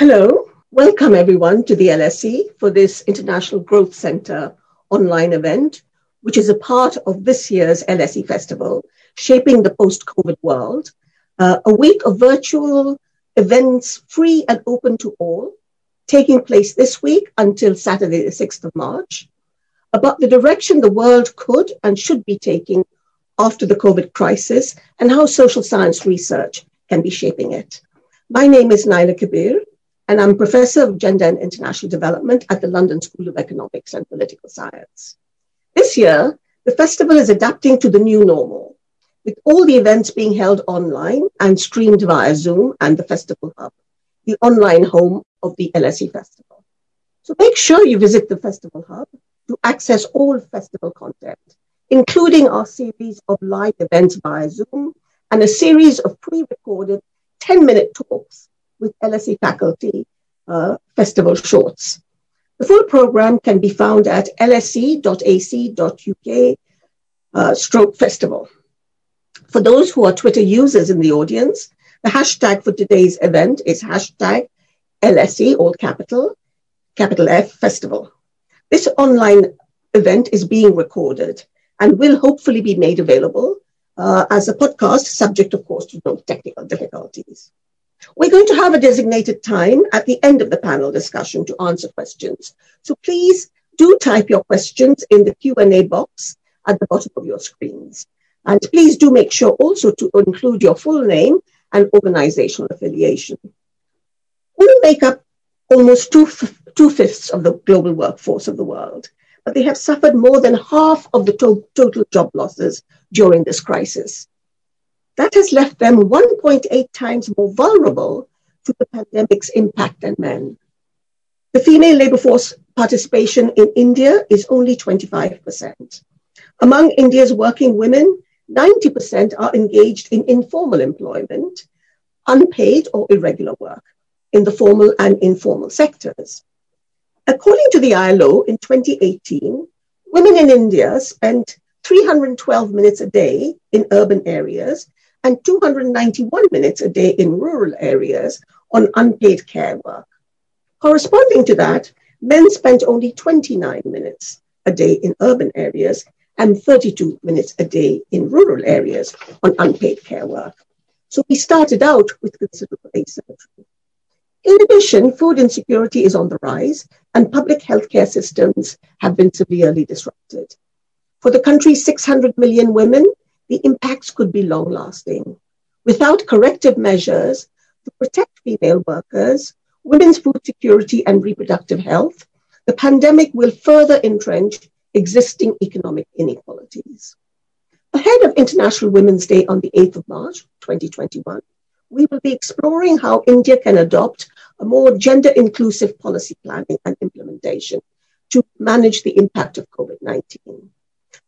Hello, welcome everyone to the LSE for this International Growth Center online event, which is a part of this year's LSE Festival, Shaping the Post COVID World, uh, a week of virtual events free and open to all, taking place this week until Saturday, the 6th of March, about the direction the world could and should be taking after the COVID crisis and how social science research can be shaping it. My name is Naila Kabeer, and I'm Professor of Gender and International Development at the London School of Economics and Political Science. This year, the festival is adapting to the new normal, with all the events being held online and streamed via Zoom and the Festival Hub, the online home of the LSE Festival. So make sure you visit the Festival Hub to access all festival content, including our series of live events via Zoom and a series of pre-recorded 10-minute talks with LSE faculty uh, festival shorts. The full program can be found at lse.ac.uk uh, stroke festival. For those who are Twitter users in the audience, the hashtag for today's event is hashtag LSE, all capital, capital F festival. This online event is being recorded and will hopefully be made available uh, as a podcast, subject, of course, to no technical difficulties. We're going to have a designated time at the end of the panel discussion to answer questions. So please do type your questions in the Q&A box at the bottom of your screens. And please do make sure also to include your full name and organizational affiliation. Women make up almost two, two fifths of the global workforce of the world, but they have suffered more than half of the to- total job losses during this crisis. That has left them 1.8 times more vulnerable to the pandemic's impact than men. The female labor force participation in India is only 25%. Among India's working women, 90% are engaged in informal employment, unpaid or irregular work in the formal and informal sectors. According to the ILO in 2018, women in India spent 312 minutes a day in urban areas and 291 minutes a day in rural areas on unpaid care work. Corresponding to that, men spent only 29 minutes a day in urban areas and 32 minutes a day in rural areas on unpaid care work. So we started out with considerable asymmetry. In addition, food insecurity is on the rise and public healthcare systems have been severely disrupted. For the country's 600 million women, the impacts could be long lasting. Without corrective measures to protect female workers, women's food security and reproductive health, the pandemic will further entrench existing economic inequalities. Ahead of International Women's Day on the 8th of March, 2021, we will be exploring how India can adopt a more gender inclusive policy planning and implementation to manage the impact of COVID 19.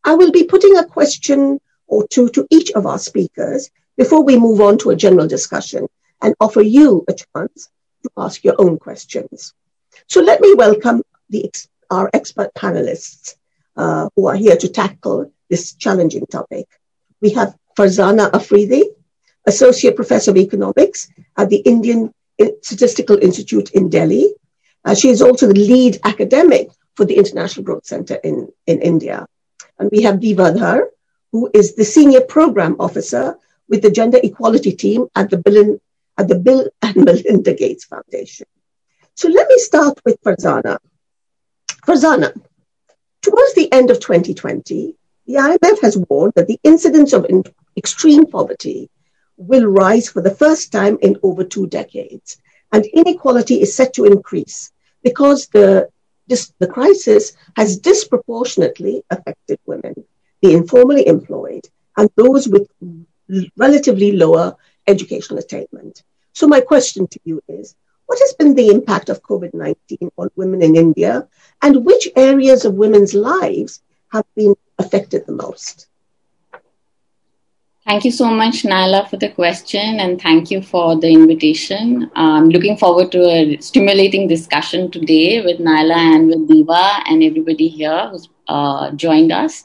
I will be putting a question or two to each of our speakers before we move on to a general discussion and offer you a chance to ask your own questions. So let me welcome the, our expert panelists uh, who are here to tackle this challenging topic. We have Farzana Afridi, Associate Professor of Economics at the Indian Statistical Institute in Delhi. Uh, she is also the lead academic for the International Growth Center in, in India. And we have Diva Dhar, who is the Senior Program Officer with the Gender Equality Team at the Bill, at the Bill and Melinda Gates Foundation. So let me start with Farzana. Farzana, towards the end of 2020, the IMF has warned that the incidence of extreme poverty will rise for the first time in over two decades, and inequality is set to increase because the, the crisis has disproportionately affected women the informally employed, and those with relatively lower educational attainment. So, my question to you is what has been the impact of COVID 19 on women in India, and which areas of women's lives have been affected the most? Thank you so much, Naila, for the question, and thank you for the invitation. I'm looking forward to a stimulating discussion today with Naila and with Diva and everybody here who's uh, joined us.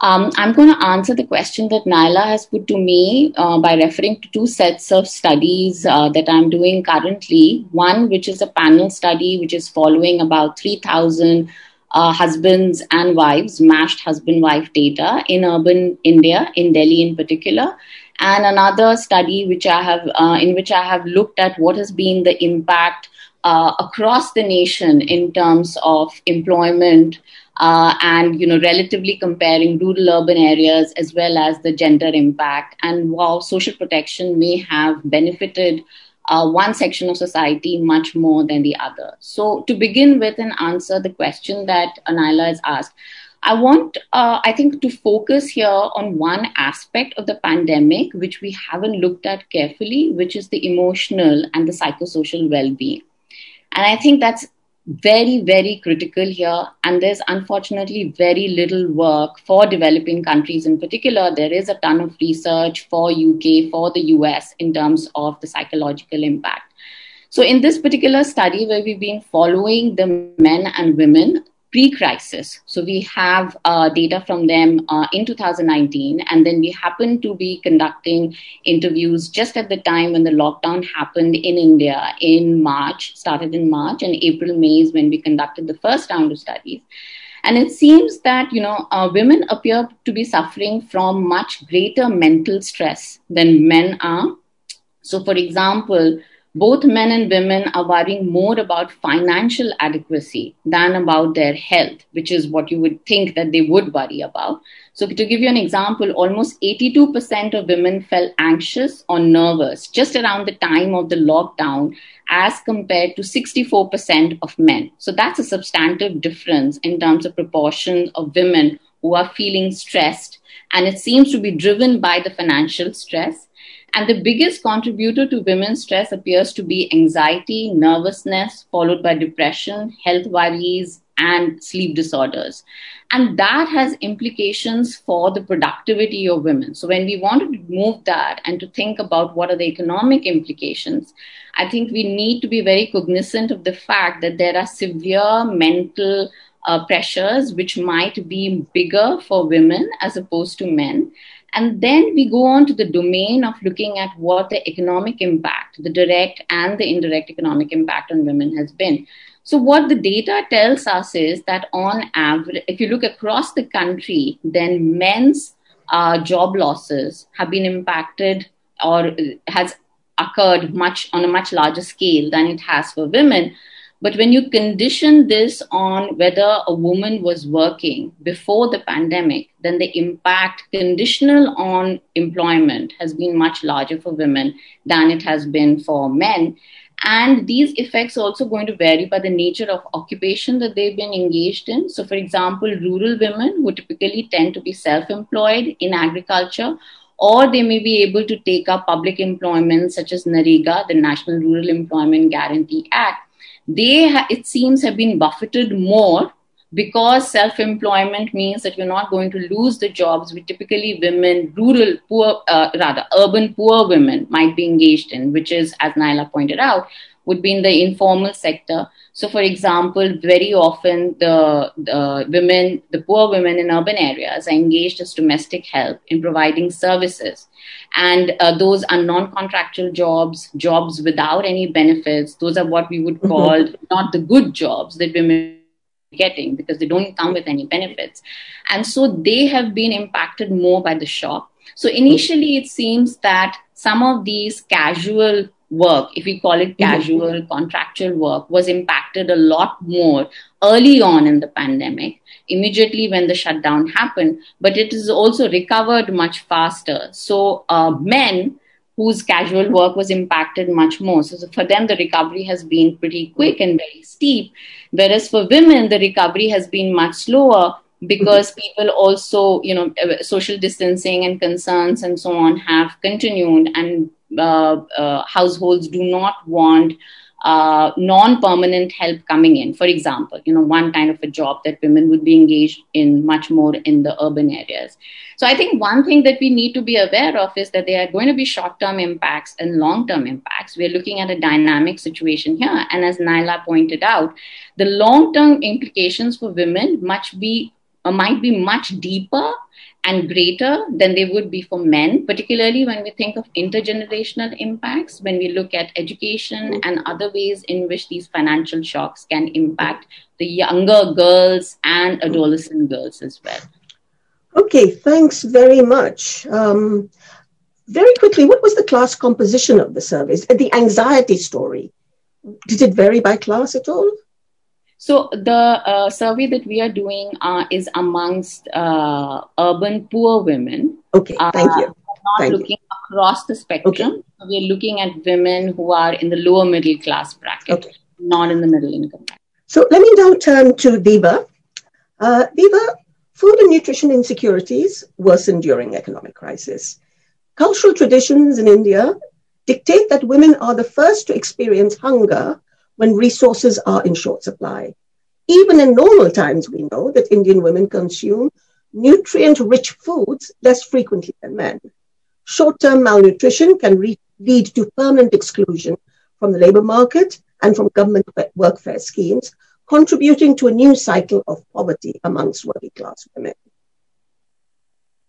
Um, I'm going to answer the question that Naila has put to me uh, by referring to two sets of studies uh, that I'm doing currently. One, which is a panel study, which is following about 3,000 uh, husbands and wives, matched husband wife data in urban India, in Delhi in particular. And another study which I have, uh, in which I have looked at what has been the impact uh, across the nation in terms of employment uh, and you know relatively comparing rural urban areas as well as the gender impact. And how social protection may have benefited uh, one section of society much more than the other. So to begin with and answer the question that Naila has asked i want uh, i think to focus here on one aspect of the pandemic which we haven't looked at carefully which is the emotional and the psychosocial well-being. And i think that's very, very critical here. And there's unfortunately very little work for developing countries in particular. There is a ton of research for UK, for the US in terms of the psychological impact. So, in this particular study, where we've been following the men and women pre-crisis. So we have uh, data from them uh, in 2019, and then we happen to be conducting interviews just at the time when the lockdown happened in India in March, started in March, and April, May is when we conducted the first round of studies. And it seems that you know uh, women appear to be suffering from much greater mental stress than men are. So, for example, both men and women are worrying more about financial adequacy than about their health, which is what you would think that they would worry about. So, to give you an example, almost 82% of women felt anxious or nervous just around the time of the lockdown, as compared to 64% of men. So, that's a substantive difference in terms of proportion of women who are feeling stressed. And it seems to be driven by the financial stress and the biggest contributor to women's stress appears to be anxiety, nervousness, followed by depression, health worries, and sleep disorders. And that has implications for the productivity of women. So, when we want to move that and to think about what are the economic implications, I think we need to be very cognizant of the fact that there are severe mental uh, pressures which might be bigger for women as opposed to men. And then we go on to the domain of looking at what the economic impact, the direct and the indirect economic impact on women has been. So, what the data tells us is that on average, if you look across the country, then men's uh, job losses have been impacted or has occurred much on a much larger scale than it has for women. But when you condition this on whether a woman was working before the pandemic, then the impact conditional on employment has been much larger for women than it has been for men. And these effects are also going to vary by the nature of occupation that they've been engaged in. So, for example, rural women who typically tend to be self employed in agriculture, or they may be able to take up public employment such as NREGA, the National Rural Employment Guarantee Act they it seems have been buffeted more because self-employment means that you're not going to lose the jobs which typically women rural poor uh, rather urban poor women might be engaged in which is as naila pointed out would be in the informal sector. So for example very often the, the women the poor women in urban areas are engaged as domestic help in providing services and uh, those are non-contractual jobs jobs without any benefits. Those are what we would mm-hmm. call not the good jobs that women are getting because they don't come with any benefits. And so they have been impacted more by the shock so initially it seems that some of these casual work if we call it mm-hmm. casual mm-hmm. contractual work was impacted a lot more early on in the pandemic immediately when the shutdown happened, but it is also recovered much faster. So uh, men whose casual work was impacted much more. So for them, the recovery has been pretty quick and very steep. Whereas for women, the recovery has been much slower because people also, you know, uh, social distancing and concerns and so on have continued, and uh, uh, households do not want uh, non-permanent help coming in. For example, you know, one kind of a job that women would be engaged in much more in the urban areas. So I think one thing that we need to be aware of is that there are going to be short-term impacts and long-term impacts. We're looking at a dynamic situation here, and as Naila pointed out, the long-term implications for women much be uh, might be much deeper and greater than they would be for men, particularly when we think of intergenerational impacts, when we look at education and other ways in which these financial shocks can impact the younger girls and adolescent girls as well. Okay, thanks very much. Um, very quickly, what was the class composition of the surveys? The anxiety story, did it vary by class at all? So the uh, survey that we are doing uh, is amongst uh, urban poor women. Okay, thank you. Not thank looking you. across the spectrum. Okay. We're looking at women who are in the lower middle class bracket, okay. not in the middle income bracket. So let me now turn to Diva. Uh, Diva, food and nutrition insecurities worsen during economic crisis. Cultural traditions in India dictate that women are the first to experience hunger when resources are in short supply. Even in normal times, we know that Indian women consume nutrient rich foods less frequently than men. Short term malnutrition can re- lead to permanent exclusion from the labor market and from government workfare schemes, contributing to a new cycle of poverty amongst working class women.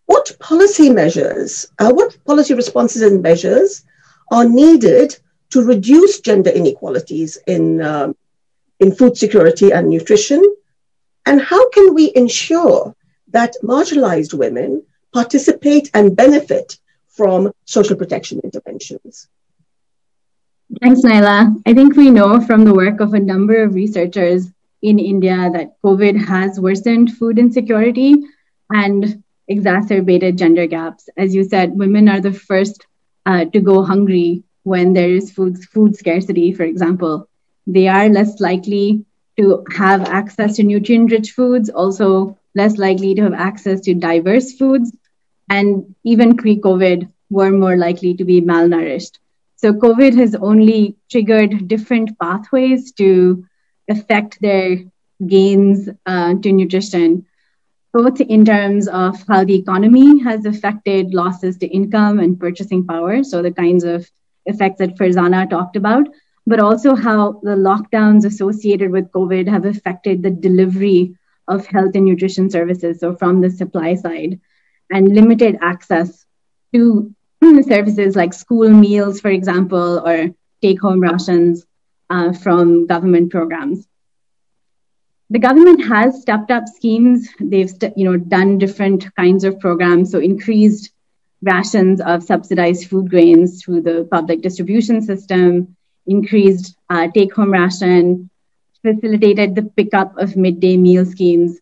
What policy measures, uh, what policy responses and measures are needed to reduce gender inequalities in, um, in food security and nutrition? And how can we ensure that marginalized women participate and benefit from social protection interventions? Thanks, Naila. I think we know from the work of a number of researchers in India that COVID has worsened food insecurity and exacerbated gender gaps. As you said, women are the first uh, to go hungry when there is food, food scarcity, for example. They are less likely to have access to nutrient rich foods, also less likely to have access to diverse foods, and even pre COVID were more likely to be malnourished. So, COVID has only triggered different pathways to affect their gains uh, to nutrition, both in terms of how the economy has affected losses to income and purchasing power. So, the kinds of effects that Farzana talked about, but also how the lockdowns associated with COVID have affected the delivery of health and nutrition services. So, from the supply side, and limited access to services like school meals, for example, or take home rations uh, from government programs. The government has stepped up schemes. They've you know done different kinds of programs, so increased rations of subsidized food grains through the public distribution system, increased uh, take home ration, facilitated the pickup of midday meal schemes.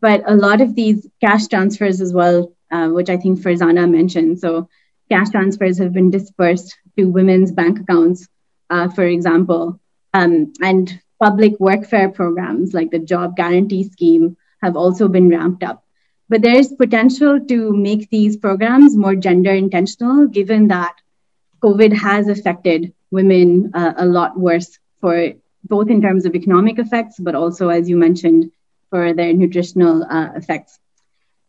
But a lot of these cash transfers as well, uh, which I think Farzana mentioned. So, cash transfers have been dispersed to women's bank accounts, uh, for example. Um, and public workfare programs like the Job Guarantee Scheme have also been ramped up. But there is potential to make these programs more gender intentional, given that COVID has affected women uh, a lot worse for both in terms of economic effects, but also, as you mentioned, for their nutritional uh, effects.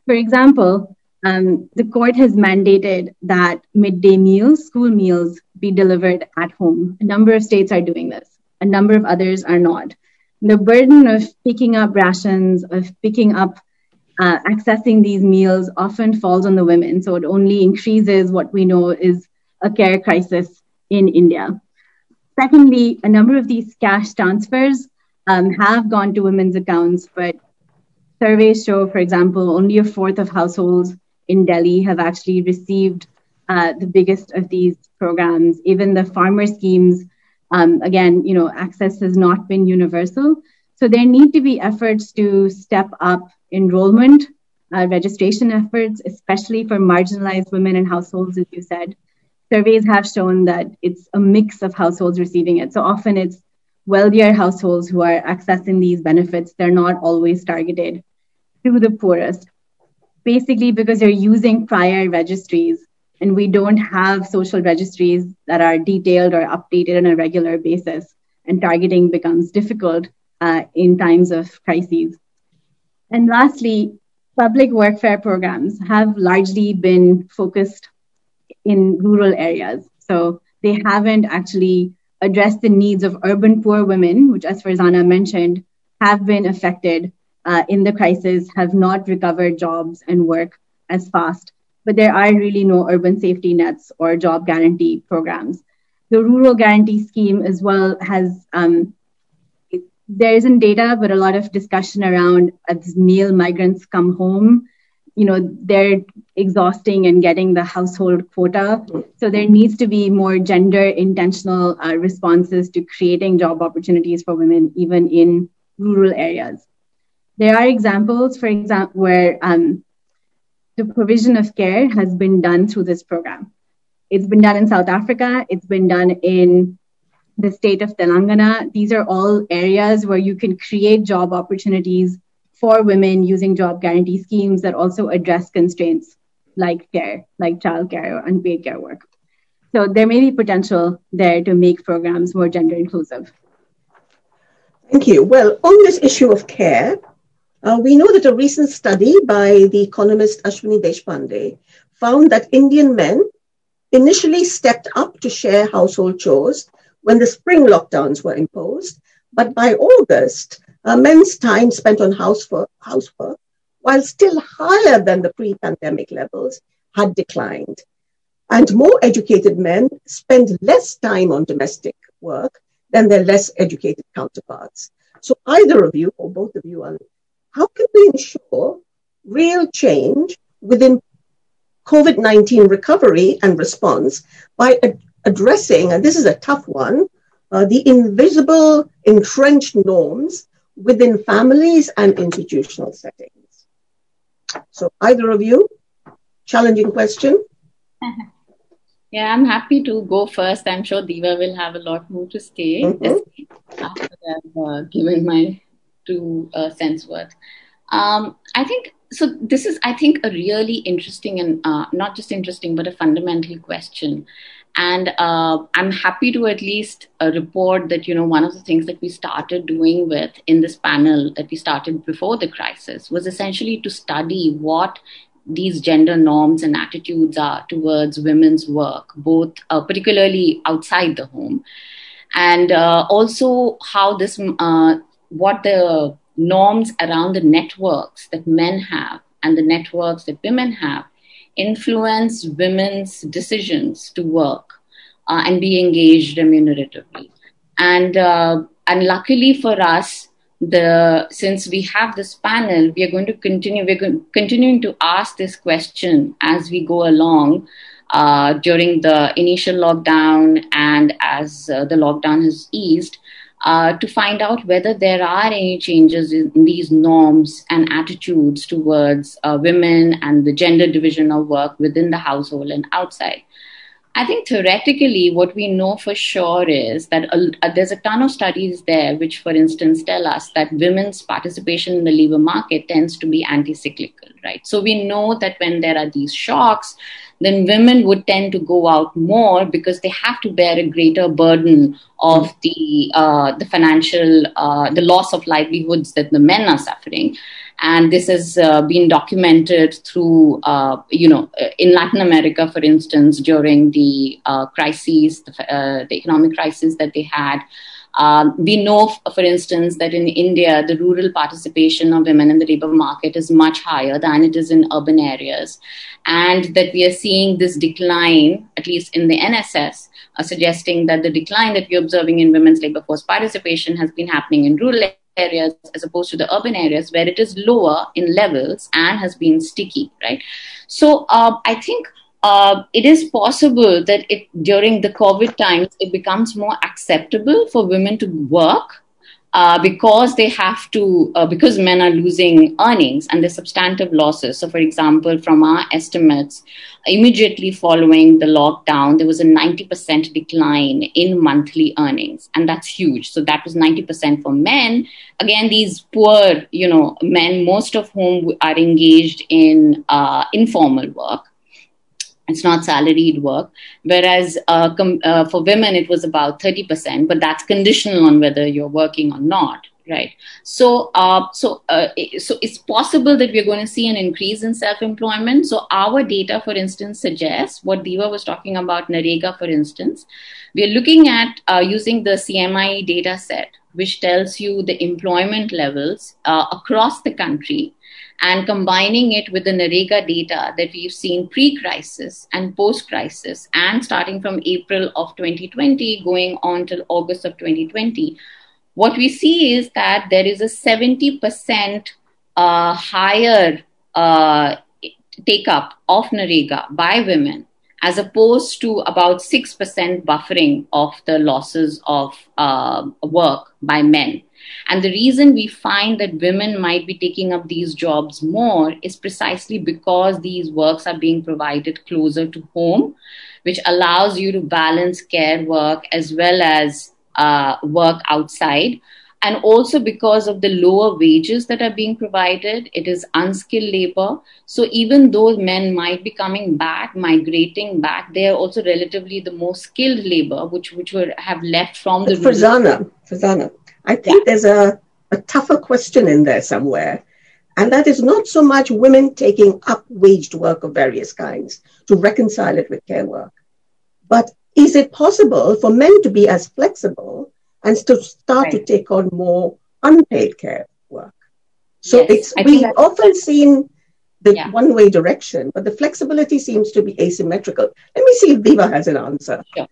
For example, um, the court has mandated that midday meals, school meals, be delivered at home. A number of states are doing this, a number of others are not. The burden of picking up rations, of picking up uh, accessing these meals often falls on the women. So it only increases what we know is a care crisis in India. Secondly, a number of these cash transfers um, have gone to women's accounts, but surveys show, for example, only a fourth of households in Delhi have actually received uh, the biggest of these programs. Even the farmer schemes, um, again, you know, access has not been universal. So there need to be efforts to step up enrollment, uh, registration efforts, especially for marginalized women and households, as you said. Surveys have shown that it's a mix of households receiving it. So often it's wealthier households who are accessing these benefits. They're not always targeted to the poorest. Basically, because they're using prior registries and we don't have social registries that are detailed or updated on a regular basis, and targeting becomes difficult uh, in times of crises. And lastly, public workfare programs have largely been focused in rural areas. So they haven't actually addressed the needs of urban poor women, which, as Farzana mentioned, have been affected uh, in the crisis, have not recovered jobs and work as fast, but there are really no urban safety nets or job guarantee programs. The rural guarantee scheme as well has um, there isn't data, but a lot of discussion around as male migrants come home, you know, they're exhausting and getting the household quota. So there needs to be more gender intentional uh, responses to creating job opportunities for women, even in rural areas. There are examples, for example, where um, the provision of care has been done through this program. It's been done in South Africa. It's been done in the state of Telangana. These are all areas where you can create job opportunities for women using job guarantee schemes that also address constraints like care, like childcare or unpaid care work. So there may be potential there to make programs more gender inclusive. Thank you. Well, on this issue of care, uh, we know that a recent study by the economist Ashwini Deshpande found that Indian men initially stepped up to share household chores when the spring lockdowns were imposed. But by August, uh, men's time spent on housework, housework, while still higher than the pre pandemic levels, had declined. And more educated men spend less time on domestic work than their less educated counterparts. So, either of you, or both of you, are, how can we ensure real change within COVID 19 recovery and response by addressing, and this is a tough one, uh, the invisible entrenched norms within families and institutional settings. So, either of you, challenging question? Yeah, I'm happy to go first. I'm sure Diva will have a lot more to say mm-hmm. after I've uh, given my two uh, cents worth. Um, I think so. This is, I think, a really interesting and uh, not just interesting, but a fundamental question. And uh, I'm happy to at least uh, report that, you know, one of the things that we started doing with in this panel that we started before the crisis was essentially to study what these gender norms and attitudes are towards women's work, both uh, particularly outside the home, and uh, also how this, uh, what the norms around the networks that men have and the networks that women have influence women's decisions to work uh, and be engaged remuneratively. And uh, and luckily for us, the since we have this panel, we are going to continue. We're continuing to ask this question as we go along. Uh, during the initial lockdown and as uh, the lockdown has eased, uh, to find out whether there are any changes in, these norms and attitudes towards uh, women and the gender division of work within the household and outside. I think theoretically, what we know for sure is that a, there's a ton of studies there, which, for instance, tell us that women's participation in the labor market tends to be anti cyclical, right? So we know that when there are these shocks, then women would tend to go out more because they have to bear a greater burden of the uh, the financial uh, the loss of livelihoods that the men are suffering and this has uh, been documented through, uh, you know, in Latin America, for instance, during the uh, crises, the, uh, the, economic crisis that they had. Um, we know, for instance, that in India, the rural participation of women in the labor market is much higher than it is in urban areas, and that we are seeing this decline, at least in the NSS, uh, suggesting that the decline that we're observing in women's labor force participation has been happening in rural areas as opposed to the urban areas where it is lower in levels and has been sticky, right? So uh, I think uh, it is possible that during the COVID times, it becomes more acceptable for women to work uh, because they have to, uh, because men are losing earnings and there's substantive losses. So, for example, from our estimates, immediately following the lockdown, there was a 90% decline in monthly earnings, and that's huge. So, that was 90% for men. Again, these poor, you know, men, most of whom are engaged in uh, informal work it's not salaried work. Whereas uh, com- uh, for women, it was about 30%, but that's conditional on whether you're working or not, Right. So, uh, so, uh, so it's possible that we're going to see an increase in self-employment. So, our data, for instance, suggests what Diva was talking about, NREGA, for instance. We are looking at uh, using the CMI data set, which tells you the employment levels uh, across the country, and combining it with the NREGA data that we've seen pre-crisis and post-crisis, and starting from April of 2020 going on till August of 2020 what we see is that there is a 70% uh, higher uh, take up of NREGA by women as opposed to about 6% buffering of the losses of uh, work by men. And the reason we find that women might be taking up these jobs more is precisely because these works are being provided closer to home, which allows you to balance care work as well as uh, work outside. And also because of the lower wages that are being provided, it is unskilled labor. So even though men might be coming back, migrating back, they are also relatively the most skilled labor, which which were have left from the. Farzana, Farzana, I think yeah. there's a, a tougher question in there somewhere. And that is not so much women taking up waged work of various kinds to reconcile it with care work, but is it possible for men to be as flexible and to start right. to take on more unpaid care work? So yes, it's I we've often seen the yeah. one way direction, but the flexibility seems to be asymmetrical. Let me see if Diva has an answer. Sure.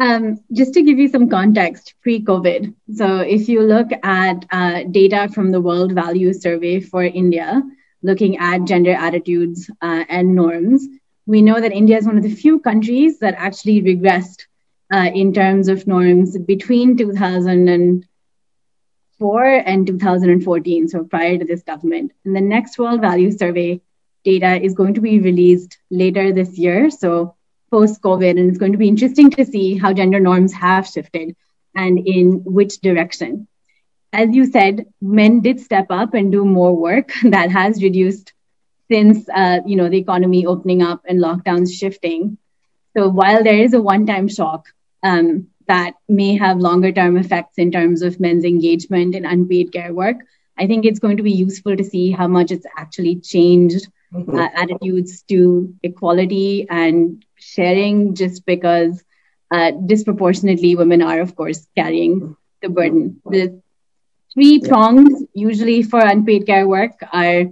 Um, just to give you some context, pre COVID. So, if you look at uh, data from the World Values Survey for India, looking at gender attitudes uh, and norms, we know that India is one of the few countries that actually regressed uh, in terms of norms between 2004 and 2014, so prior to this government. And the next World Value Survey data is going to be released later this year, so post COVID, and it's going to be interesting to see how gender norms have shifted and in which direction. As you said, men did step up and do more work that has reduced since uh, you know the economy opening up and lockdowns shifting. So while there is a one-time shock um, that may have longer-term effects in terms of men's engagement in unpaid care work, I think it's going to be useful to see how much it's actually changed mm-hmm. uh, attitudes to equality and sharing. Just because uh, disproportionately women are, of course, carrying the burden. The three prongs usually for unpaid care work are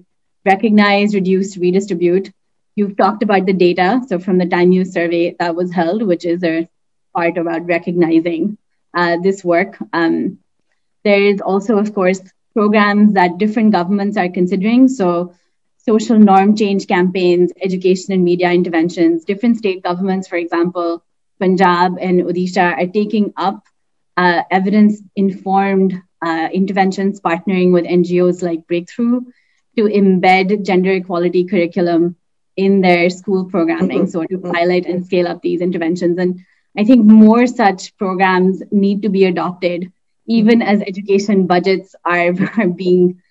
recognize, reduce, redistribute. You've talked about the data. So from the time use survey that was held, which is a part about recognizing uh, this work. Um, there is also, of course, programs that different governments are considering. So social norm change campaigns, education and media interventions. Different state governments, for example, Punjab and Odisha, are taking up uh, evidence informed uh, interventions, partnering with NGOs like Breakthrough to embed gender equality curriculum in their school programming, mm-hmm. so to pilot and scale up these interventions. And I think more such programs need to be adopted, even as education budgets are, are being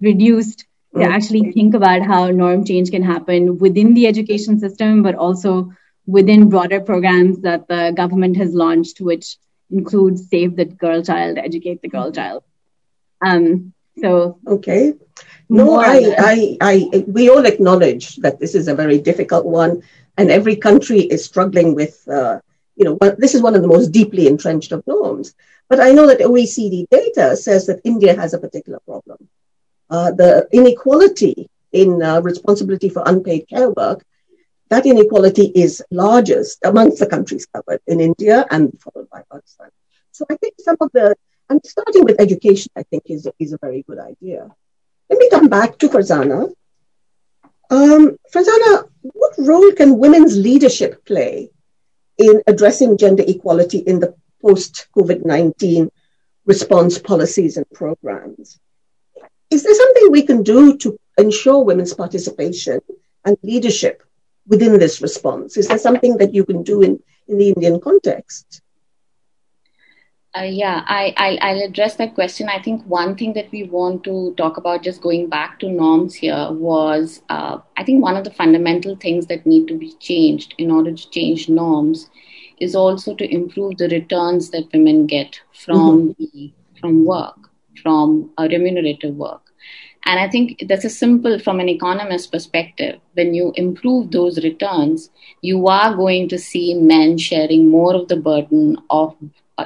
reduced to actually think about how norm change can happen within the education system, but also within broader programs that the government has launched, which includes Save the Girl Child, Educate the Girl Child. Um, so okay, no, I, I, I, we all acknowledge that this is a very difficult one, and every country is struggling with, uh, you know, this is one of the most deeply entrenched of norms. But I know that OECD data says that India has a particular problem. Uh, the inequality in uh, responsibility for unpaid care work, that inequality is largest amongst the countries covered in India and followed by Pakistan. So I think some of the, and starting with education, I think is, is a very good idea. Let me come back to Farzana. Um, Farzana, what role can women's leadership play in addressing gender equality in the post COVID 19 response policies and programs? Is there something we can do to ensure women's participation and leadership within this response? Is there something that you can do in, in the Indian context? Uh, yeah, I, I, I'll address that question. I think one thing that we want to talk about, just going back to norms here, was uh, I think one of the fundamental things that need to be changed in order to change norms is also to improve the returns that women get from mm-hmm. the from work, from remunerative work. And I think that's a simple, from an economist perspective, when you improve those returns, you are going to see men sharing more of the burden of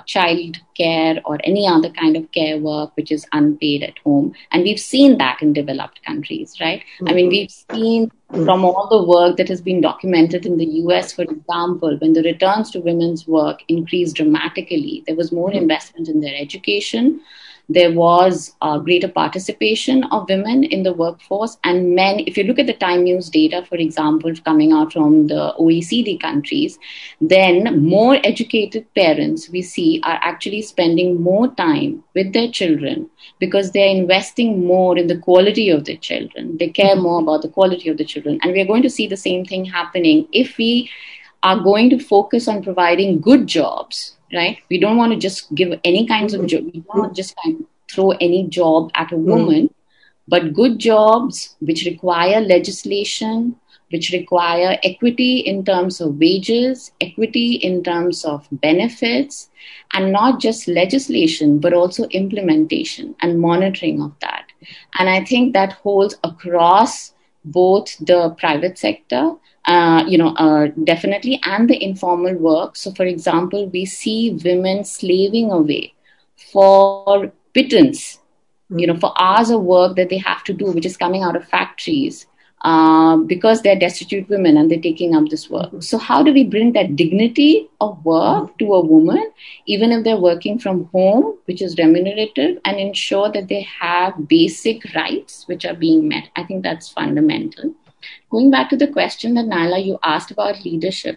child care or any other kind of care work which is unpaid at home. And we've seen that in developed countries, right? Mm-hmm. I mean, we've seen from all the work that has been documented in the US, for example, when the returns to women's work increased dramatically, there was more mm-hmm. investment in their education there was uh, greater participation of women in the workforce and men. If you look at the Time Use data, for example, coming out from the OECD countries, then more educated parents we see are actually spending more time with their children because they're investing more in the quality of their children. They care mm-hmm. more about the quality of the children. And we're going to see the same thing happening if we are going to focus on providing good jobs right? We don't want to just give any kinds of job. We don't just kind of throw any job at a mm. woman, but good jobs which require legislation, which require equity in terms of wages, equity in terms of benefits, and not just legislation, but also implementation and monitoring of that. And I think that holds across both the private sector uh, you know, uh, definitely, and the informal work. So, for example, we see women slaving away for pittance, you know, for hours of work that they have to do, which is coming out of factories. Uh, because they're destitute women and they're taking up this work. So, how do we bring that dignity of work to a woman, even if they're working from home, which is remunerative, and ensure that they have basic rights which are being met? I think that's fundamental. Going back to the question that Naila, you asked about leadership,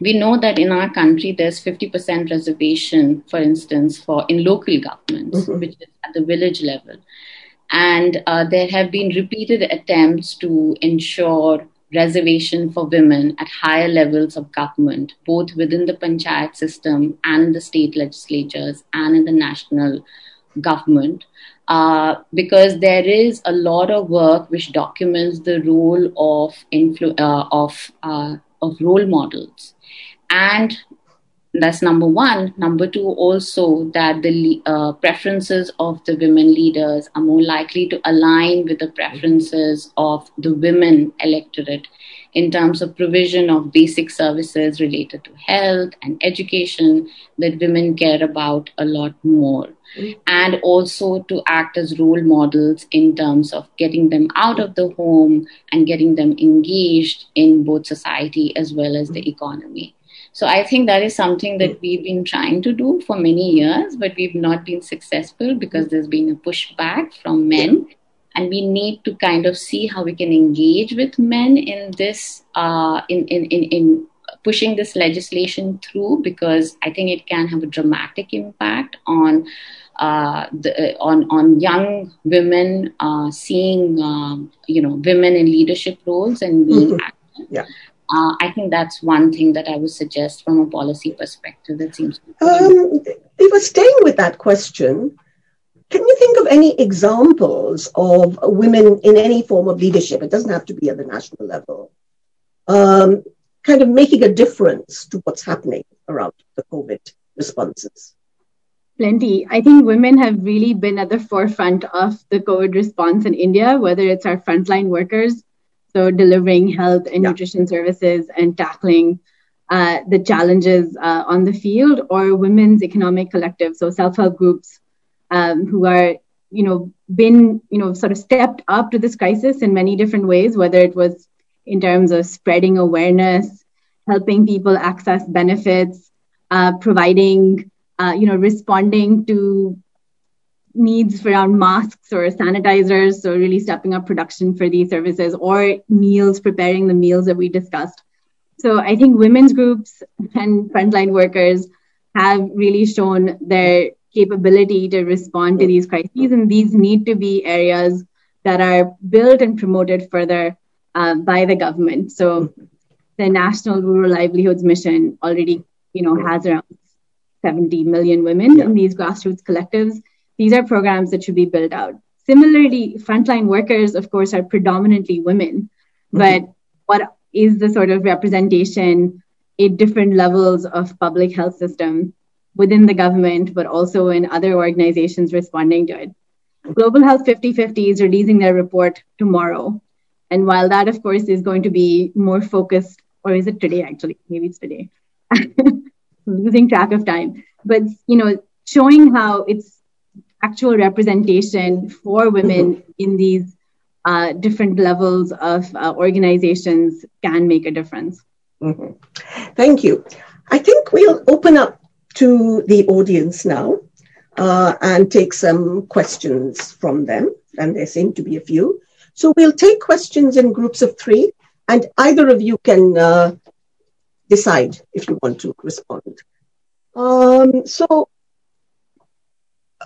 we know that in our country there's 50% reservation, for instance, for in local governments, mm-hmm. which is at the village level. And uh, there have been repeated attempts to ensure reservation for women at higher levels of government, both within the panchayat system and the state legislatures and in the national government. Uh, because there is a lot of work which documents the role of influ- uh, of uh, of role models, and that's number one. Number two, also that the uh, preferences of the women leaders are more likely to align with the preferences of the women electorate in terms of provision of basic services related to health and education that women care about a lot more and also to act as role models in terms of getting them out of the home and getting them engaged in both society as well as the economy. So I think that is something that we've been trying to do for many years, but we've not been successful because there's been a pushback from men. And we need to kind of see how we can engage with men in this, uh, in, in, in, in pushing this legislation through because I think it can have a dramatic impact on uh, the, on on young women uh, seeing um, you know women in leadership roles and being mm-hmm. active. Yeah. Uh, I think that's one thing that I would suggest from a policy perspective. That seems. Um, if we're staying with that question, can you think of any examples of women in any form of leadership? It doesn't have to be at the national level. Um, kind of making a difference to what's happening around the COVID responses. Plenty. I think women have really been at the forefront of the COVID response in India, whether it's our frontline workers, so delivering health and yeah. nutrition services and tackling uh, the challenges uh, on the field, or women's economic collectives, so self-help groups um, who are, you know, been, you know, sort of stepped up to this crisis in many different ways, whether it was in terms of spreading awareness, helping people access benefits, uh, providing uh, you know, responding to needs for around masks or sanitizers. So really stepping up production for these services or meals, preparing the meals that we discussed. So I think women's groups and frontline workers have really shown their capability to respond to these crises. And these need to be areas that are built and promoted further uh, by the government. So the National Rural Livelihoods Mission already, you know, has around 70 million women yeah. in these grassroots collectives. These are programs that should be built out. Similarly, frontline workers, of course, are predominantly women, but what is the sort of representation at different levels of public health system within the government, but also in other organizations responding to it. Global Health 5050 is releasing their report tomorrow. And while that, of course, is going to be more focused, or is it today actually? Maybe it's today. Losing track of time. But, you know, showing how it's actual representation for women in these uh, different levels of uh, organizations can make a difference. Mm-hmm. Thank you. I think we'll open up to the audience now uh, and take some questions from them. And there seem to be a few. So we'll take questions in groups of three, and either of you can uh, decide if you want to respond. Um, so,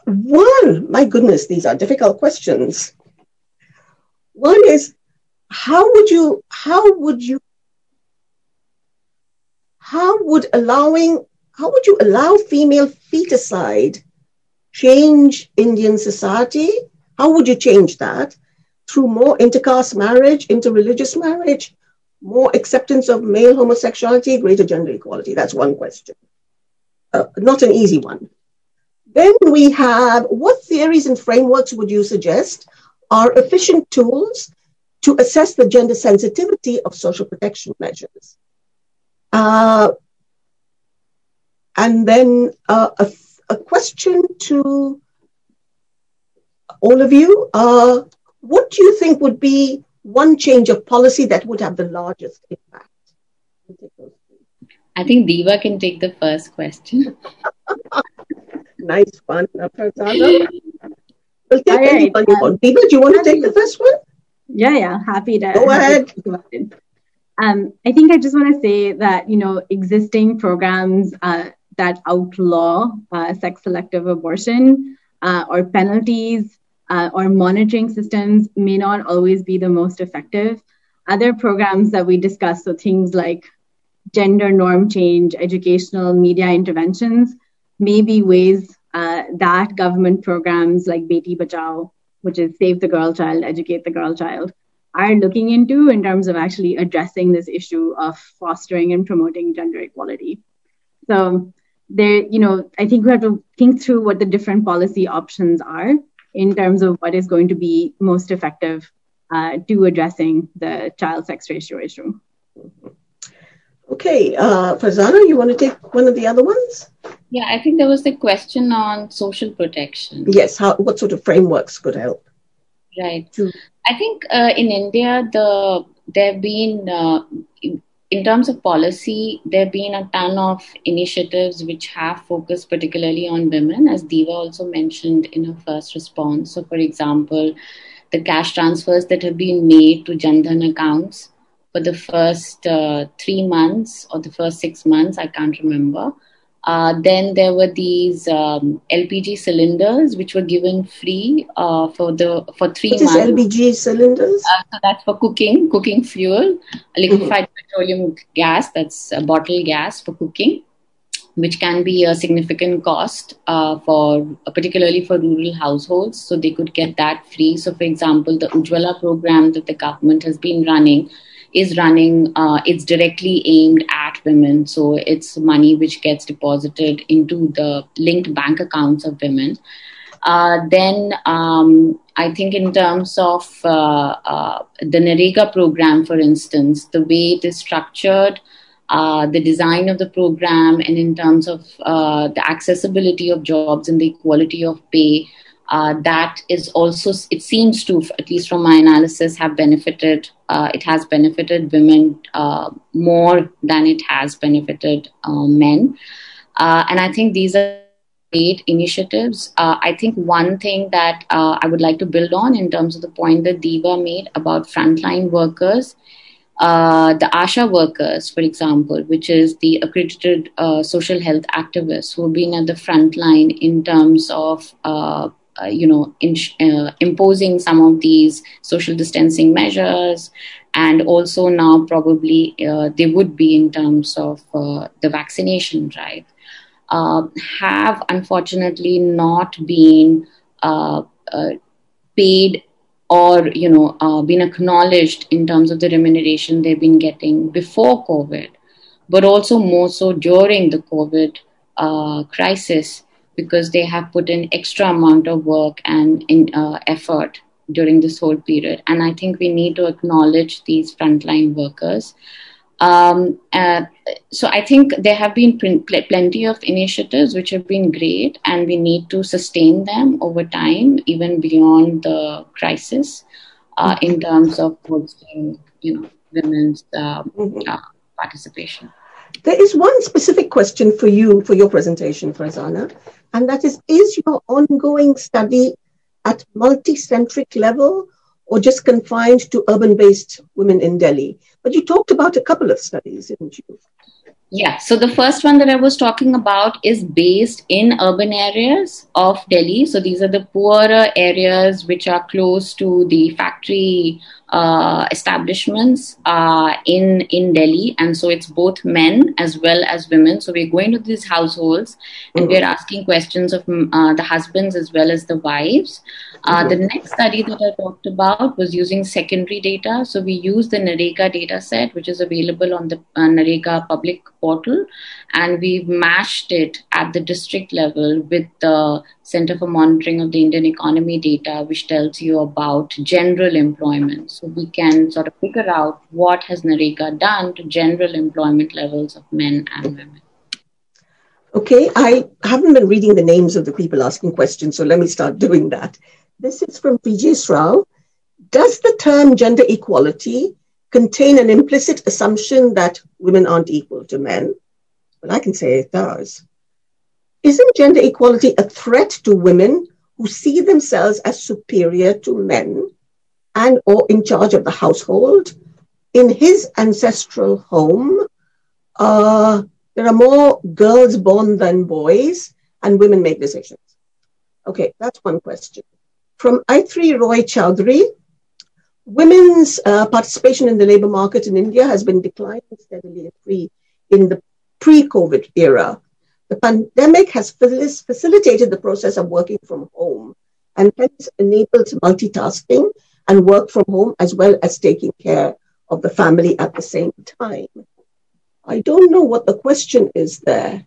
one, my goodness, these are difficult questions. One is, how would you, how would you, how would allowing, how would you allow female feticide change Indian society? How would you change that? Through more intercaste marriage, interreligious marriage, more acceptance of male homosexuality, greater gender equality? That's one question. Uh, not an easy one. Then we have what theories and frameworks would you suggest are efficient tools to assess the gender sensitivity of social protection measures? Uh, and then uh, a a question to all of you. Uh, what do you think would be one change of policy that would have the largest impact? I think Diva can take the first question. nice one. We'll take All right. Diva, do you want to take the first one? Yeah, yeah, happy to. Go ahead. Um, I think I just want to say that you know existing programs uh, that outlaw uh, sex selective abortion uh, or penalties uh, or monitoring systems may not always be the most effective. Other programs that we discussed, so things like gender norm change, educational media interventions, may be ways uh, that government programs like Beti Bachao, which is Save the Girl Child, Educate the Girl Child, are looking into in terms of actually addressing this issue of fostering and promoting gender equality. So there, you know, I think we have to think through what the different policy options are in terms of what is going to be most effective uh, to addressing the child sex ratio issue. Okay, uh, Farzana, you want to take one of the other ones? Yeah, I think there was the question on social protection. Yes, how, what sort of frameworks could help? Right. To- I think uh, in India, the there have been uh, in terms of policy, there have been a ton of initiatives which have focused particularly on women, as Diva also mentioned in her first response. So, for example, the cash transfers that have been made to Jandhan accounts for the first uh, three months or the first six months, I can't remember, uh, then there were these um, LPG cylinders which were given free uh, for the for three what months. LPG cylinders? Uh, so that's for cooking, cooking fuel, liquefied mm-hmm. petroleum gas. That's a bottle gas for cooking, which can be a significant cost uh, for particularly for rural households. So they could get that free. So, for example, the Ujjwala program that the government has been running is running, uh, it's directly aimed at women. So it's money which gets deposited into the linked bank accounts of women. Uh, then um, I think in terms of uh, uh, the NREGA program, for instance, the way it is structured, uh, the design of the program, and in terms of uh, the accessibility of jobs and the equality of pay, uh, that is also it seems to at least from my analysis have benefited uh, it has benefited women uh, more than it has benefited uh, men. Uh, and i think these are great initiatives. Uh, i think one thing that i would like to build on in terms of the point that diva made about frontline workers the ASHA workers, for example, which is the accredited social health activists who have been at the front line in terms of uh, you know, in, uh, imposing some of these social distancing measures, and also now probably uh, they would be in terms of uh, the vaccination drive, uh, have unfortunately not been uh, paid or you know been acknowledged in terms of the remuneration they've been getting before COVID, but also more so during the COVID uh, crisis because they have put in extra amount of work and in, uh, effort during this whole period. And I think we need to acknowledge these frontline workers. Um, uh, so I think there have been pl- plenty of initiatives which have been great, and we need to sustain them over time, even beyond the crisis, uh, in terms of boosting, you know, women's um, mm-hmm. uh, participation. There is one specific question for you for your presentation, Farzana, and that is: Is your ongoing study at multi-centric level or just confined to urban-based women in Delhi? But you talked about a couple of studies, didn't you? Yeah, so the first one that I was talking about is based in urban areas of Delhi. So these are the poorer areas which are close to the factory uh, establishments uh, in in Delhi, and so it's both men as well as women. So we're going to these households and mm-hmm. we're asking questions of uh, the husbands as well as the wives. Uh. The next study that I talked about was using secondary data. So we use the NREGA data set, which is available on the uh, public portal, and we've mashed it at the district level with the Center for Monitoring of the Indian Economy data, which tells you about general employment. So we can sort of figure out what has NREGA done to general employment levels of men and women. Okay, I haven't been reading the names of the people asking questions, so let me start doing that. This is from Vijay Rao. Does the term gender equality contain an implicit assumption that women aren't equal to men? Well, I can say it does. Isn't gender equality a threat to women who see themselves as superior to men and or in charge of the household? In his ancestral home, uh, there are more girls born than boys, and women make decisions. Okay, that's one question. From Aithri Roy Chowdhury, women's uh, participation in the labor market in India has been declining steadily in the pre-COVID era. The pandemic has facilitated the process of working from home and hence enabled multitasking and work from home as well as taking care of the family at the same time. I don't know what the question is there.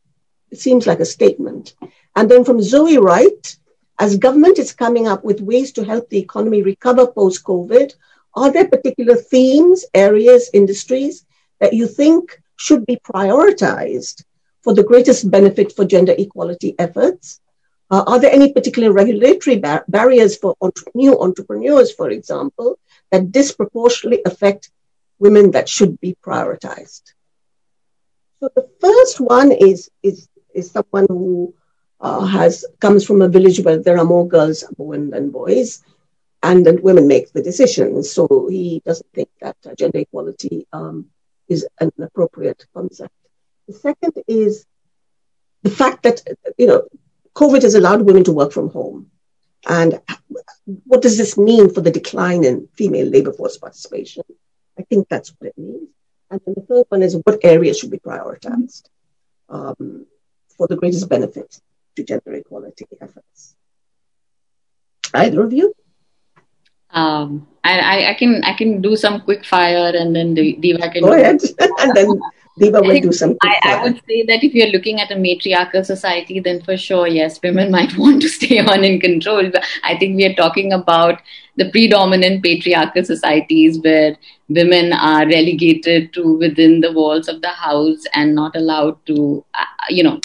It seems like a statement. And then from Zoe Wright, as government is coming up with ways to help the economy recover post COVID, are there particular themes, areas, industries that you think should be prioritized for the greatest benefit for gender equality efforts? Uh, are there any particular regulatory bar- barriers for entre- new entrepreneurs, for example, that disproportionately affect women that should be prioritized? So the first one is is is someone who uh, has comes from a village where there are more girls born than boys, and then women make the decisions. So he doesn't think that uh, gender equality um, is an appropriate concept. The second is the fact that you know COVID has allowed women to work from home, and what does this mean for the decline in female labor force participation? I think that's what it means. And then the third one is what areas should be prioritized um, for the greatest benefit to gender equality efforts. Either of you? Um, I, I can I can do some quick fire and then Diva can go ahead and then Will do. I, I, would say that if you're looking at a matriarchal society, then for sure, yes, women might want to stay on in control. But I think we are talking about the predominant patriarchal societies where women are relegated to within the walls of the house and not allowed to, uh, you know,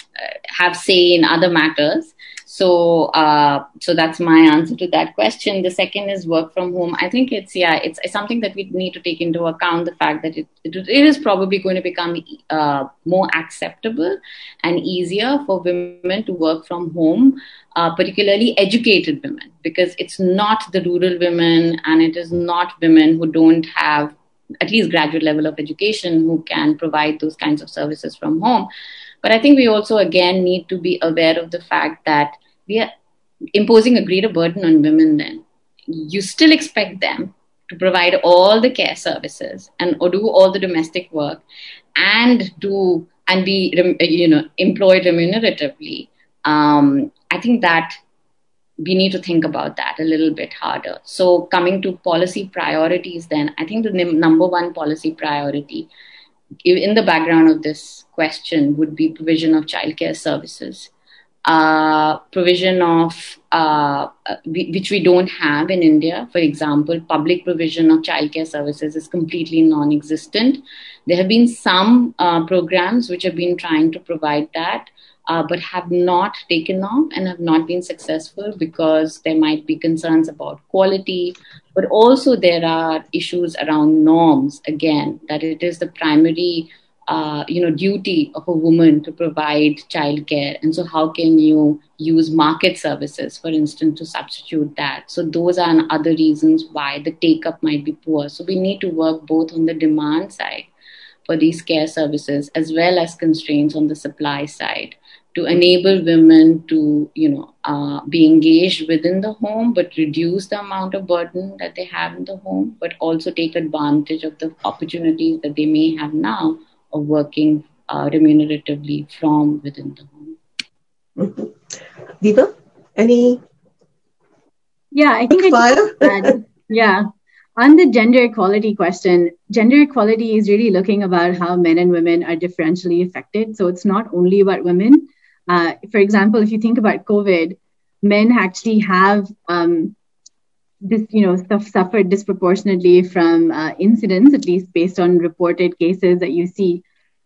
have say in other matters. So, uh, so that's my answer to that question. The second is work from home. I think it's yeah, it's, it's something that we need to take into account. The fact that it it, is probably going to become uh, more acceptable and easier for women to work from home, uh, particularly educated women, because it's not the rural women and it is not women who don't have at least graduate level of education who can provide those kinds of services from home. But I think we also again need to be aware of the fact that we are imposing a greater burden on women then. You still expect them to provide all the care services and or do all the domestic work and do and be you know employed remuneratively. Um, I think that we need to think about that a little bit harder. So coming to policy priorities, then I think the number one policy priority in the background of this question would be provision of childcare services uh, provision of uh, which we don't have in India. For example, public provision of childcare services is completely non-existent. There have been some uh, programs which have been trying to provide that, uh, but have not taken off and have not been successful because there might be concerns about quality, but also there are issues around norms. Again, that it is the primary uh, you know duty of a woman to provide childcare. And so how can you use market services for instance to substitute that? So those are other reasons why the take up might be poor. So we need to work both on the demand side for these care services as well as constraints on the supply side to enable women to you know uh, be engaged within the home but reduce the amount of burden that they have in the home but also take advantage of the opportunities that they may have now of working uh, remuneratively from within the home. Mm-hmm. any? Yeah, I think I yeah. On the gender equality question, gender equality is really looking about how men and women are differentially affected. So it's not only about women. Uh, for example, if you think about COVID, men actually have um, this, you know, stuff suffered disproportionately from uh, incidents, at least based on reported cases that you see.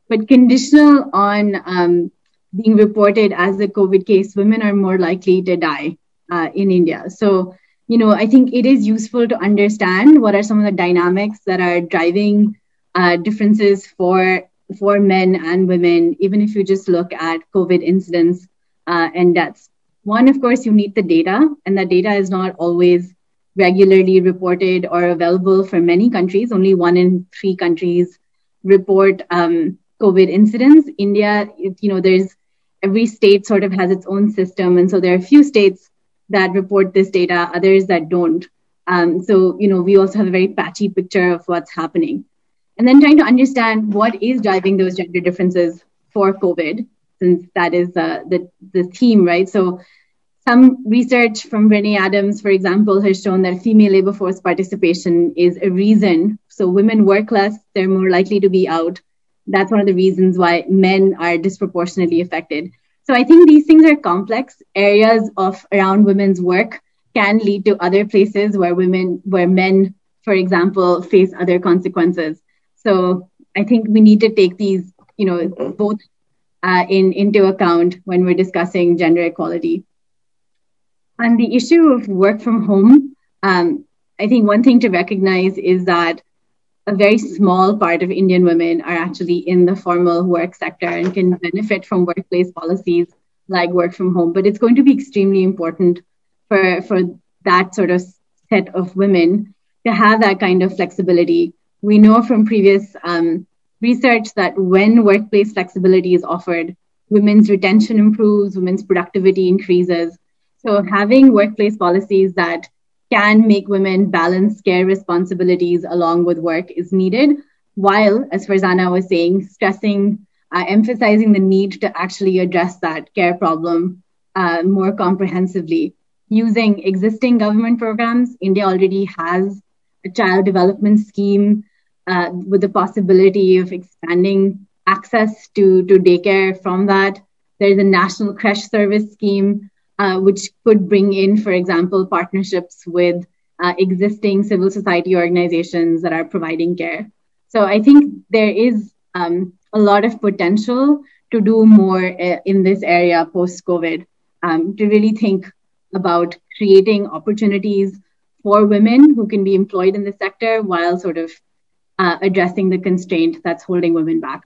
But conditional on um, being reported as a COVID case, women are more likely to die uh, in India. So, you know, I think it is useful to understand what are some of the dynamics that are driving uh, differences for for men and women, even if you just look at COVID incidents uh, and deaths. One, of course, you need the data, and that data is not always regularly reported or available for many countries. Only one in three countries report um, COVID incidents. India, you know, there's every state sort of has its own system, and so there are a few states that report this data, others that don't. Um, so, you know, we also have a very patchy picture of what's happening. And then trying to understand what is driving those gender differences for COVID, since that is uh, the, the theme, right? So some research from Renee Adams, for example, has shown that female labor force participation is a reason. So women work less, they're more likely to be out. That's one of the reasons why men are disproportionately affected. So I think these things are complex. Areas of around women's work can lead to other places where women, where men, for example, face other consequences. So I think we need to take these, you know, both uh, in into account when we're discussing gender equality. On the issue of work from home, um, I think one thing to recognize is that a very small part of Indian women are actually in the formal work sector and can benefit from workplace policies like work from home. But it's going to be extremely important for, for that sort of set of women to have that kind of flexibility. We know from previous um, research that when workplace flexibility is offered, women's retention improves, women's productivity increases, so having workplace policies that can make women balance care responsibilities along with work is needed, while, as Farzana was saying, stressing, uh, emphasizing the need to actually address that care problem uh, more comprehensively. Using existing government programs, India already has a child development scheme uh, with the possibility of expanding access to, to daycare from that. There's a national creche service scheme uh, which could bring in, for example, partnerships with uh, existing civil society organizations that are providing care. So I think there is um, a lot of potential to do more uh, in this area post COVID, um, to really think about creating opportunities for women who can be employed in the sector while sort of uh, addressing the constraint that's holding women back.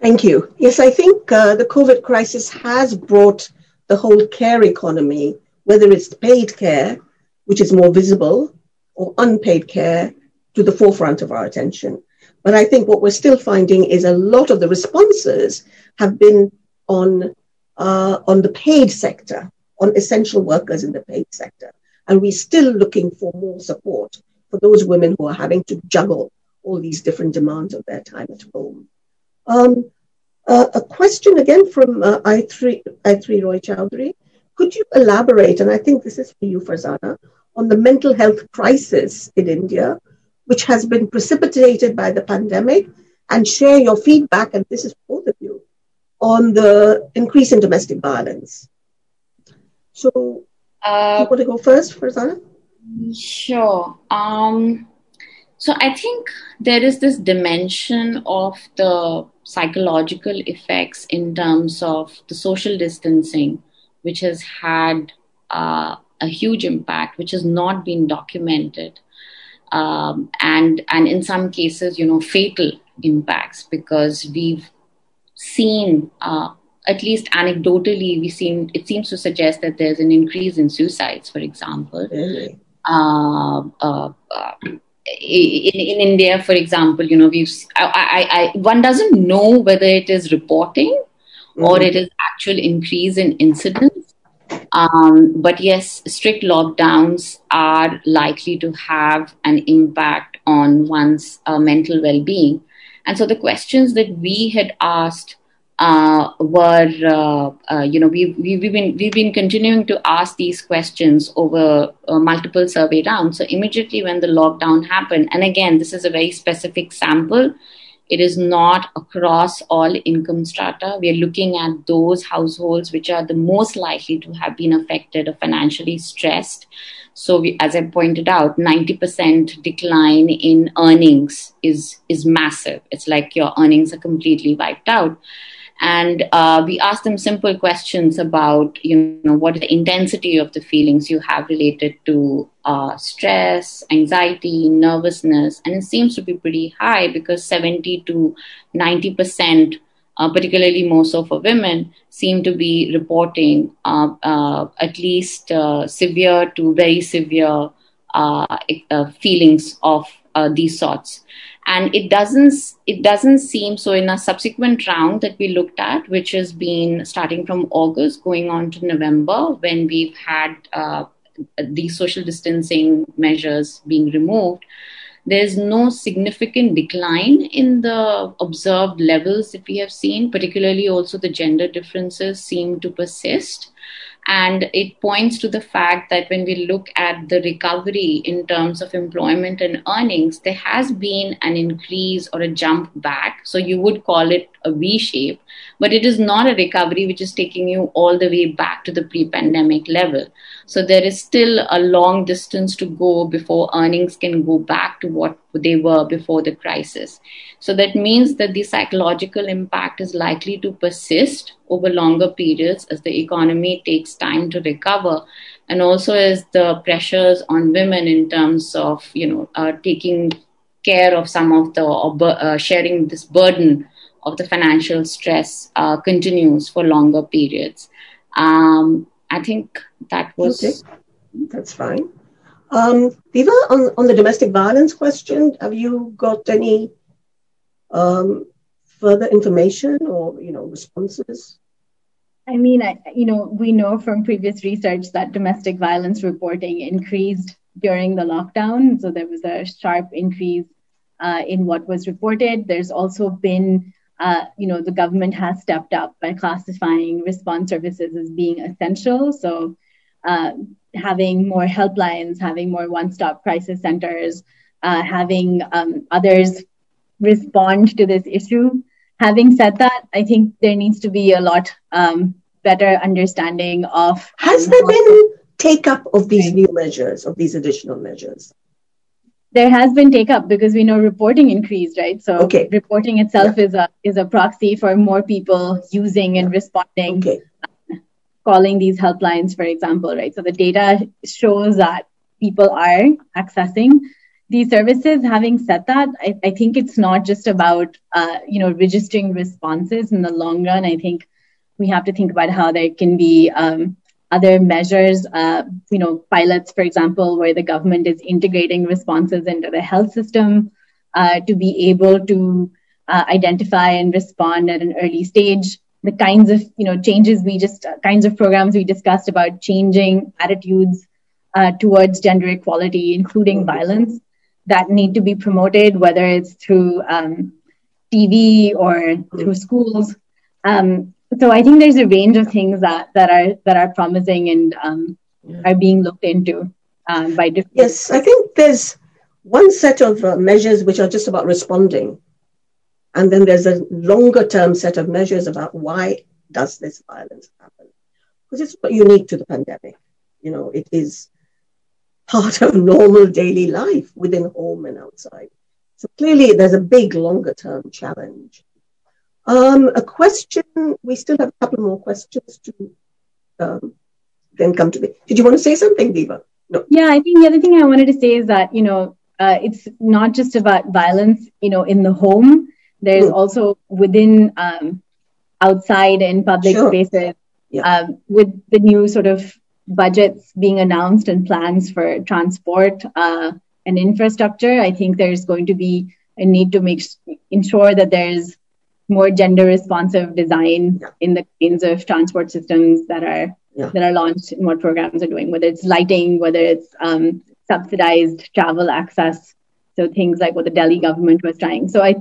Thank you. Yes, I think uh, the COVID crisis has brought the whole care economy, whether it's paid care, which is more visible, or unpaid care, to the forefront of our attention. But I think what we're still finding is a lot of the responses have been on uh, on the paid sector, on essential workers in the paid sector, and we're still looking for more support for those women who are having to juggle all these different demands of their time at home. Um, uh, a question again from uh, Aithri, Aithri Roy Chowdhury. Could you elaborate, and I think this is for you, Farzana, on the mental health crisis in India, which has been precipitated by the pandemic and share your feedback, and this is both of you, on the increase in domestic violence. So, uh, you want to go first, Farzana? Sure. Um, so I think there is this dimension of the psychological effects in terms of the social distancing, which has had uh, a huge impact, which has not been documented, um, and and in some cases, you know, fatal impacts because we've seen. Uh, at least anecdotally, we seem it seems to suggest that there's an increase in suicides, for example. Really? Uh, uh, uh in, in India, for example, you know, we've I, I, I, one doesn't know whether it is reporting mm-hmm. or it is actual increase in incidents. Um, but yes, strict lockdowns are likely to have an impact on one's uh, mental well-being. And so the questions that we had asked uh, were, uh, uh, you know, we've, we've, been, we've been continuing to ask these questions over uh, multiple survey rounds. So immediately when the lockdown happened, and again, this is a very specific sample, it is not across all income strata. We are looking at those households which are the most likely to have been affected or financially stressed. So, we, as I pointed out, 90% decline in earnings is, is massive. It's like your earnings are completely wiped out and uh, we asked them simple questions about you know what is the intensity of the feelings you have related to uh, stress anxiety nervousness. And it seems to be pretty high because 70 to 90 percent uh, particularly more so for women seem to be reporting uh, uh, at least uh, severe to very severe feelings of these sorts and it doesn't it doesn't seem so in a subsequent round that we looked at which has been starting from august going on to november when we've had uh, these social distancing measures being removed. There's no significant decline in the observed levels that we have seen particularly also the gender differences seem to persist and it points to the fact that when we look at the recovery in terms of employment and earnings, there has been an increase or a jump back. So you would call it a V shape, but it is not a recovery which is taking you all the way back to the pre pandemic level. So there is still a long distance to go before earnings can go back to what they were before the crisis. So that means that the psychological impact is likely to persist over longer periods as the economy takes time to recover and also as the pressures on women in terms of you know uh, taking care of some of the uh, sharing this burden of the financial stress uh, continues for longer periods um, i think that was okay. that's fine um, Diva, on, on the domestic violence question, have you got any um, further information or you know responses? I mean, I, you know, we know from previous research that domestic violence reporting increased during the lockdown. So there was a sharp increase uh, in what was reported. There's also been, uh, you know, the government has stepped up by classifying response services as being essential. So uh, having more helplines, having more one-stop crisis centers, uh, having um, others respond to this issue. Having said that, I think there needs to be a lot um, better understanding of. Has there been take up of these new measures, of these additional measures? There has been take up because we know reporting increased, right? So okay. reporting itself yeah. is a is a proxy for more people using and responding, okay. Calling these helplines, for example, right? So the data shows that people are accessing these services. Having said that I, I, think it's not just about uh, you know registering responses in the long run. I think we have to think about how there can be um, other measures uh, you know pilots for example where the government is integrating responses into the health system uh, to be able to uh, identify and respond at an early stage the kinds of you know changes we just uh, kinds of programs we discussed about changing attitudes uh, towards gender equality including violence that need to be promoted, whether it's through um, TV or through schools. Um, so I think there's a range of things that, that are that are promising and um, are being looked into um, by different. Yes, I think there's one set of uh, measures which are just about responding. And then there's a longer term set of measures about why does this violence happen? Because it's unique to the pandemic. You know, it is part of normal daily life within home and outside. So clearly there's a big longer term challenge. Um, a question, we still have a couple more questions to um, then come to me. Did you want to say something, Diva? No. Yeah, I think the other thing I wanted to say is that, you know, uh, it's not just about violence, you know, in the home. There's mm. also within um, outside in public sure. spaces yeah. um, with the new sort of budgets being announced and plans for transport uh, and infrastructure. I think there's going to be a need to make ensure that there's more gender responsive design yeah. in the kinds of transport systems that are yeah. that are launched and what programs are doing, whether it's lighting, whether it's um, subsidized travel access. So things like what the Delhi government was trying. So I,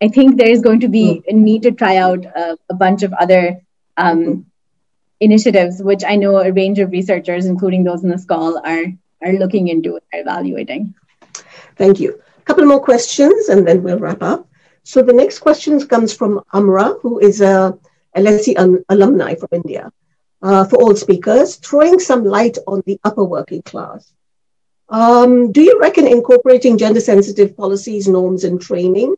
I think there is going to be mm. a need to try out a, a bunch of other um, mm. initiatives, which I know a range of researchers, including those in this call, are are looking into and evaluating. Thank you. A couple more questions, and then we'll wrap up. So the next question comes from Amra, who is a LSE alumni from India. Uh, for all speakers, throwing some light on the upper working class. Um, do you reckon incorporating gender sensitive policies, norms, and training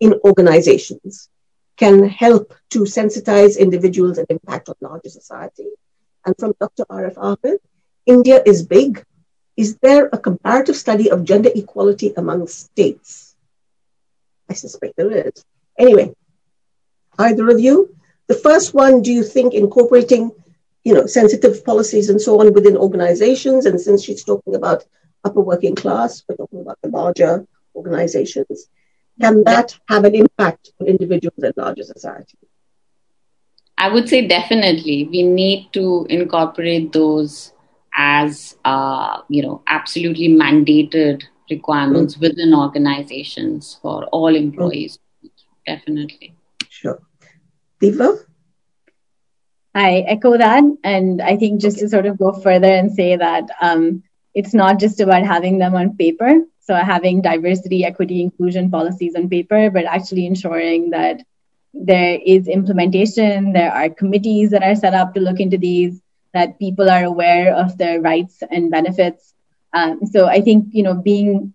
in organizations can help to sensitize individuals and impact on larger society? And from Dr. R.F. Ahmed, India is big. Is there a comparative study of gender equality among states? I suspect there is. Anyway, either of you? The first one, do you think incorporating you know, sensitive policies and so on within organizations? And since she's talking about upper working class, we're talking about the larger organizations. Can that have an impact on individuals and larger society? I would say definitely. We need to incorporate those as, uh, you know, absolutely mandated requirements mm-hmm. within organizations for all employees. Mm-hmm. Definitely. Sure. Diva? I echo that. And I think just okay. to sort of go further and say that um, it's not just about having them on paper. So having diversity, equity, inclusion policies on paper, but actually ensuring that there is implementation, there are committees that are set up to look into these, that people are aware of their rights and benefits. Um, so I think, you know, being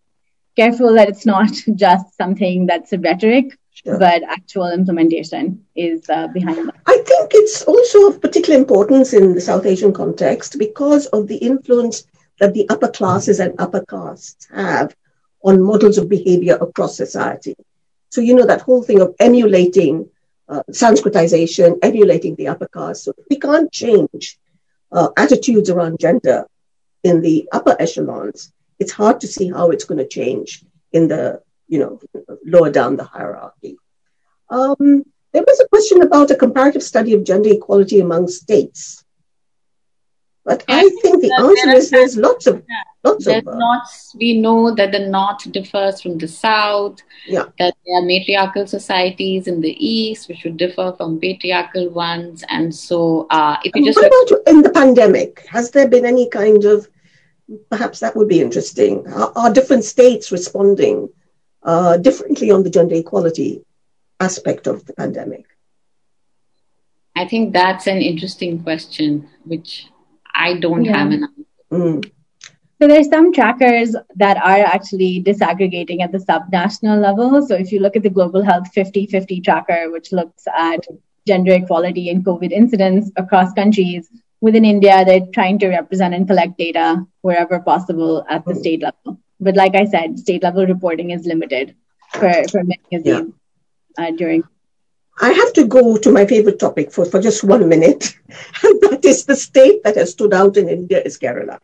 careful that it's not just something that's a rhetoric, sure. but actual implementation is uh, behind that. I think it's also of particular importance in the South Asian context because of the influence that the upper classes and upper castes have on models of behavior across society. So, you know, that whole thing of emulating uh, Sanskritization, emulating the upper caste. So, we can't change uh, attitudes around gender in the upper echelons. It's hard to see how it's going to change in the, you know, lower down the hierarchy. Um, there was a question about a comparative study of gender equality among states. But I think the answer is there's lots of lots of. Uh, we know that the north differs from the south. Yeah. That there are matriarchal societies in the east, which would differ from patriarchal ones, and so uh, if you just what about in the pandemic? Has there been any kind of perhaps that would be interesting? Are, are different states responding uh, differently on the gender equality aspect of the pandemic? I think that's an interesting question, which I don't yeah. have an answer. Mm. So there's some trackers that are actually disaggregating at the subnational level. So if you look at the Global Health 50-50 tracker, which looks at gender equality and COVID incidents across countries, within India, they're trying to represent and collect data wherever possible at the mm. state level. But like I said, state level reporting is limited for, for many of yeah. these uh, during I have to go to my favorite topic for, for just one minute. and that is the state that has stood out in India is Kerala.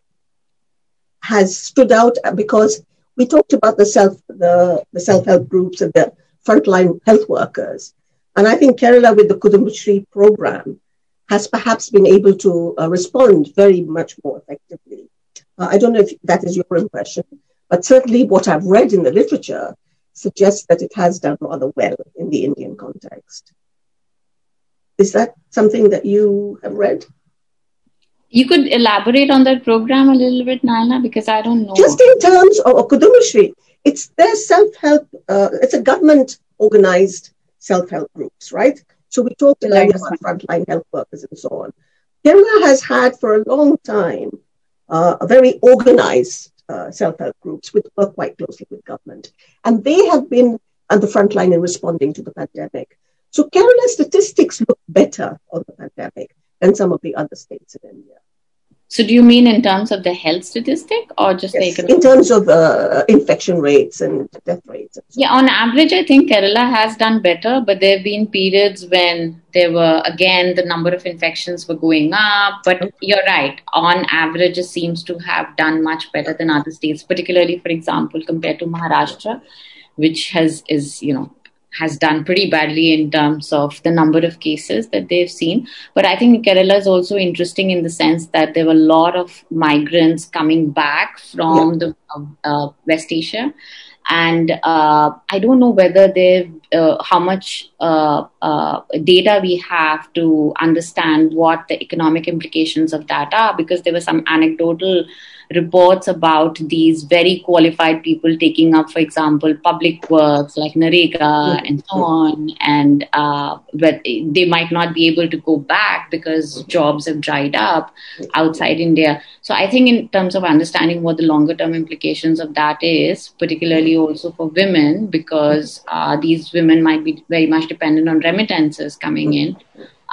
Has stood out because we talked about the self the, the self-help groups and the frontline health workers. And I think Kerala with the Kudumbashree program has perhaps been able to uh, respond very much more effectively. Uh, I don't know if that is your impression, but certainly what I've read in the literature suggests that it has done rather well in the Indian context. Is that something that you have read? You could elaborate on that program a little bit, Naila, because I don't know. Just in terms of Kudumbashree, it's their self-help, uh, it's a government organized self-help groups, right? So we talked earlier about frontline health workers and so on. Kerala has had for a long time uh, a very organized uh, self-help groups which work quite closely with government. And they have been on the front line in responding to the pandemic. So Kerala's statistics look better on the pandemic than some of the other states in India. So, do you mean in terms of the health statistic or just yes, the In terms of uh, infection rates and death rates. And so. Yeah, on average, I think Kerala has done better, but there have been periods when there were, again, the number of infections were going up. But you're right, on average, it seems to have done much better than other states, particularly, for example, compared to Maharashtra, which has, is, you know, has done pretty badly in terms of the number of cases that they've seen. But I think Kerala is also interesting in the sense that there were a lot of migrants coming back from yeah. the uh, uh, West Asia. And uh, I don't know whether they uh, how much uh, uh, data we have to understand what the economic implications of that are, because there were some anecdotal reports about these very qualified people taking up, for example, public works like NREGA mm-hmm. and so on, and uh, but they might not be able to go back because jobs have dried up outside India. So I think in terms of understanding what the longer term implications of that is, particularly also for women, because uh, these women might be very much dependent on remittances coming in.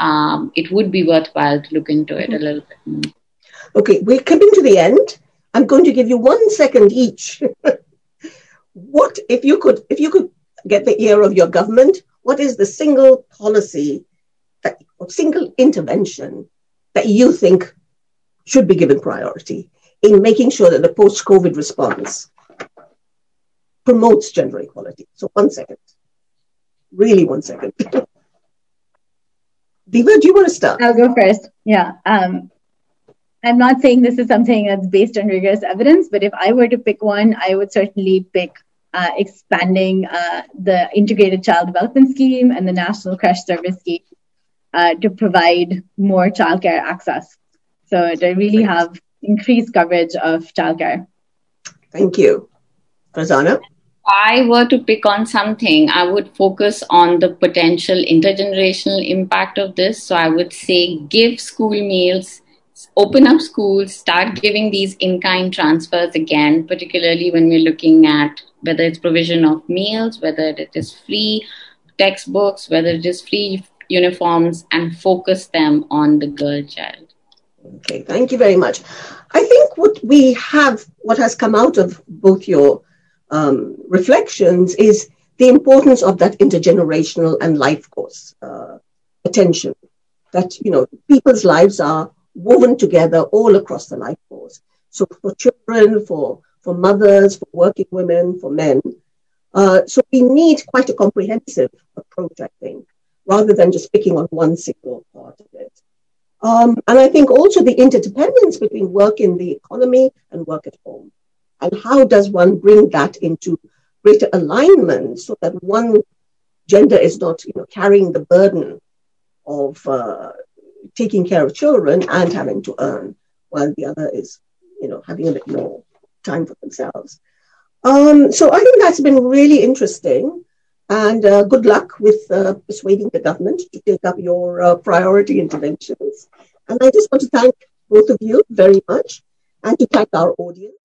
Um, it would be worthwhile to look into it a little bit more. Okay, we're coming to the end. I'm going to give you one second each. what if you could if you could get the ear of your government? What is the single policy that or single intervention that you think should be given priority in making sure that the post-COVID response promotes gender equality? So one second. Really one second. Diva, do you want to start? I'll go first. Yeah. Um, I'm not saying this is something that's based on rigorous evidence, but if I were to pick one, I would certainly pick uh, expanding uh, the Integrated Child Development Scheme and the National Creche Service Scheme uh, to provide more childcare access. So to really have increased coverage of childcare. Thank you. Farzana? I were to pick on something, I would focus on the potential intergenerational impact of this. So I would say give school meals open up schools, start giving these in kind transfers again, particularly when we're looking at whether it's provision of meals, whether it is free textbooks, whether it is free uniforms, and focus them on the girl child. Okay, thank you very much. I think what we have, what has come out of both your um, reflections is the importance of that intergenerational and life course uh, attention. That, you know, people's lives are woven together all across the life course. So for children, for, for mothers, for working women, for men. Uh, so we need quite a comprehensive approach, I think, rather than just picking on one single part of it. Um, and I think also the interdependence between work in the economy and work at home. And how does one bring that into greater alignment so that one gender is not you know, carrying the burden of uh, taking care of children and having to earn, while the other is, you know, having a bit more time for themselves. Um, so I think that's been really interesting. And uh, good luck with uh, persuading the government to take up your uh, priority interventions. And I just want to thank both of you very much and to thank our audience.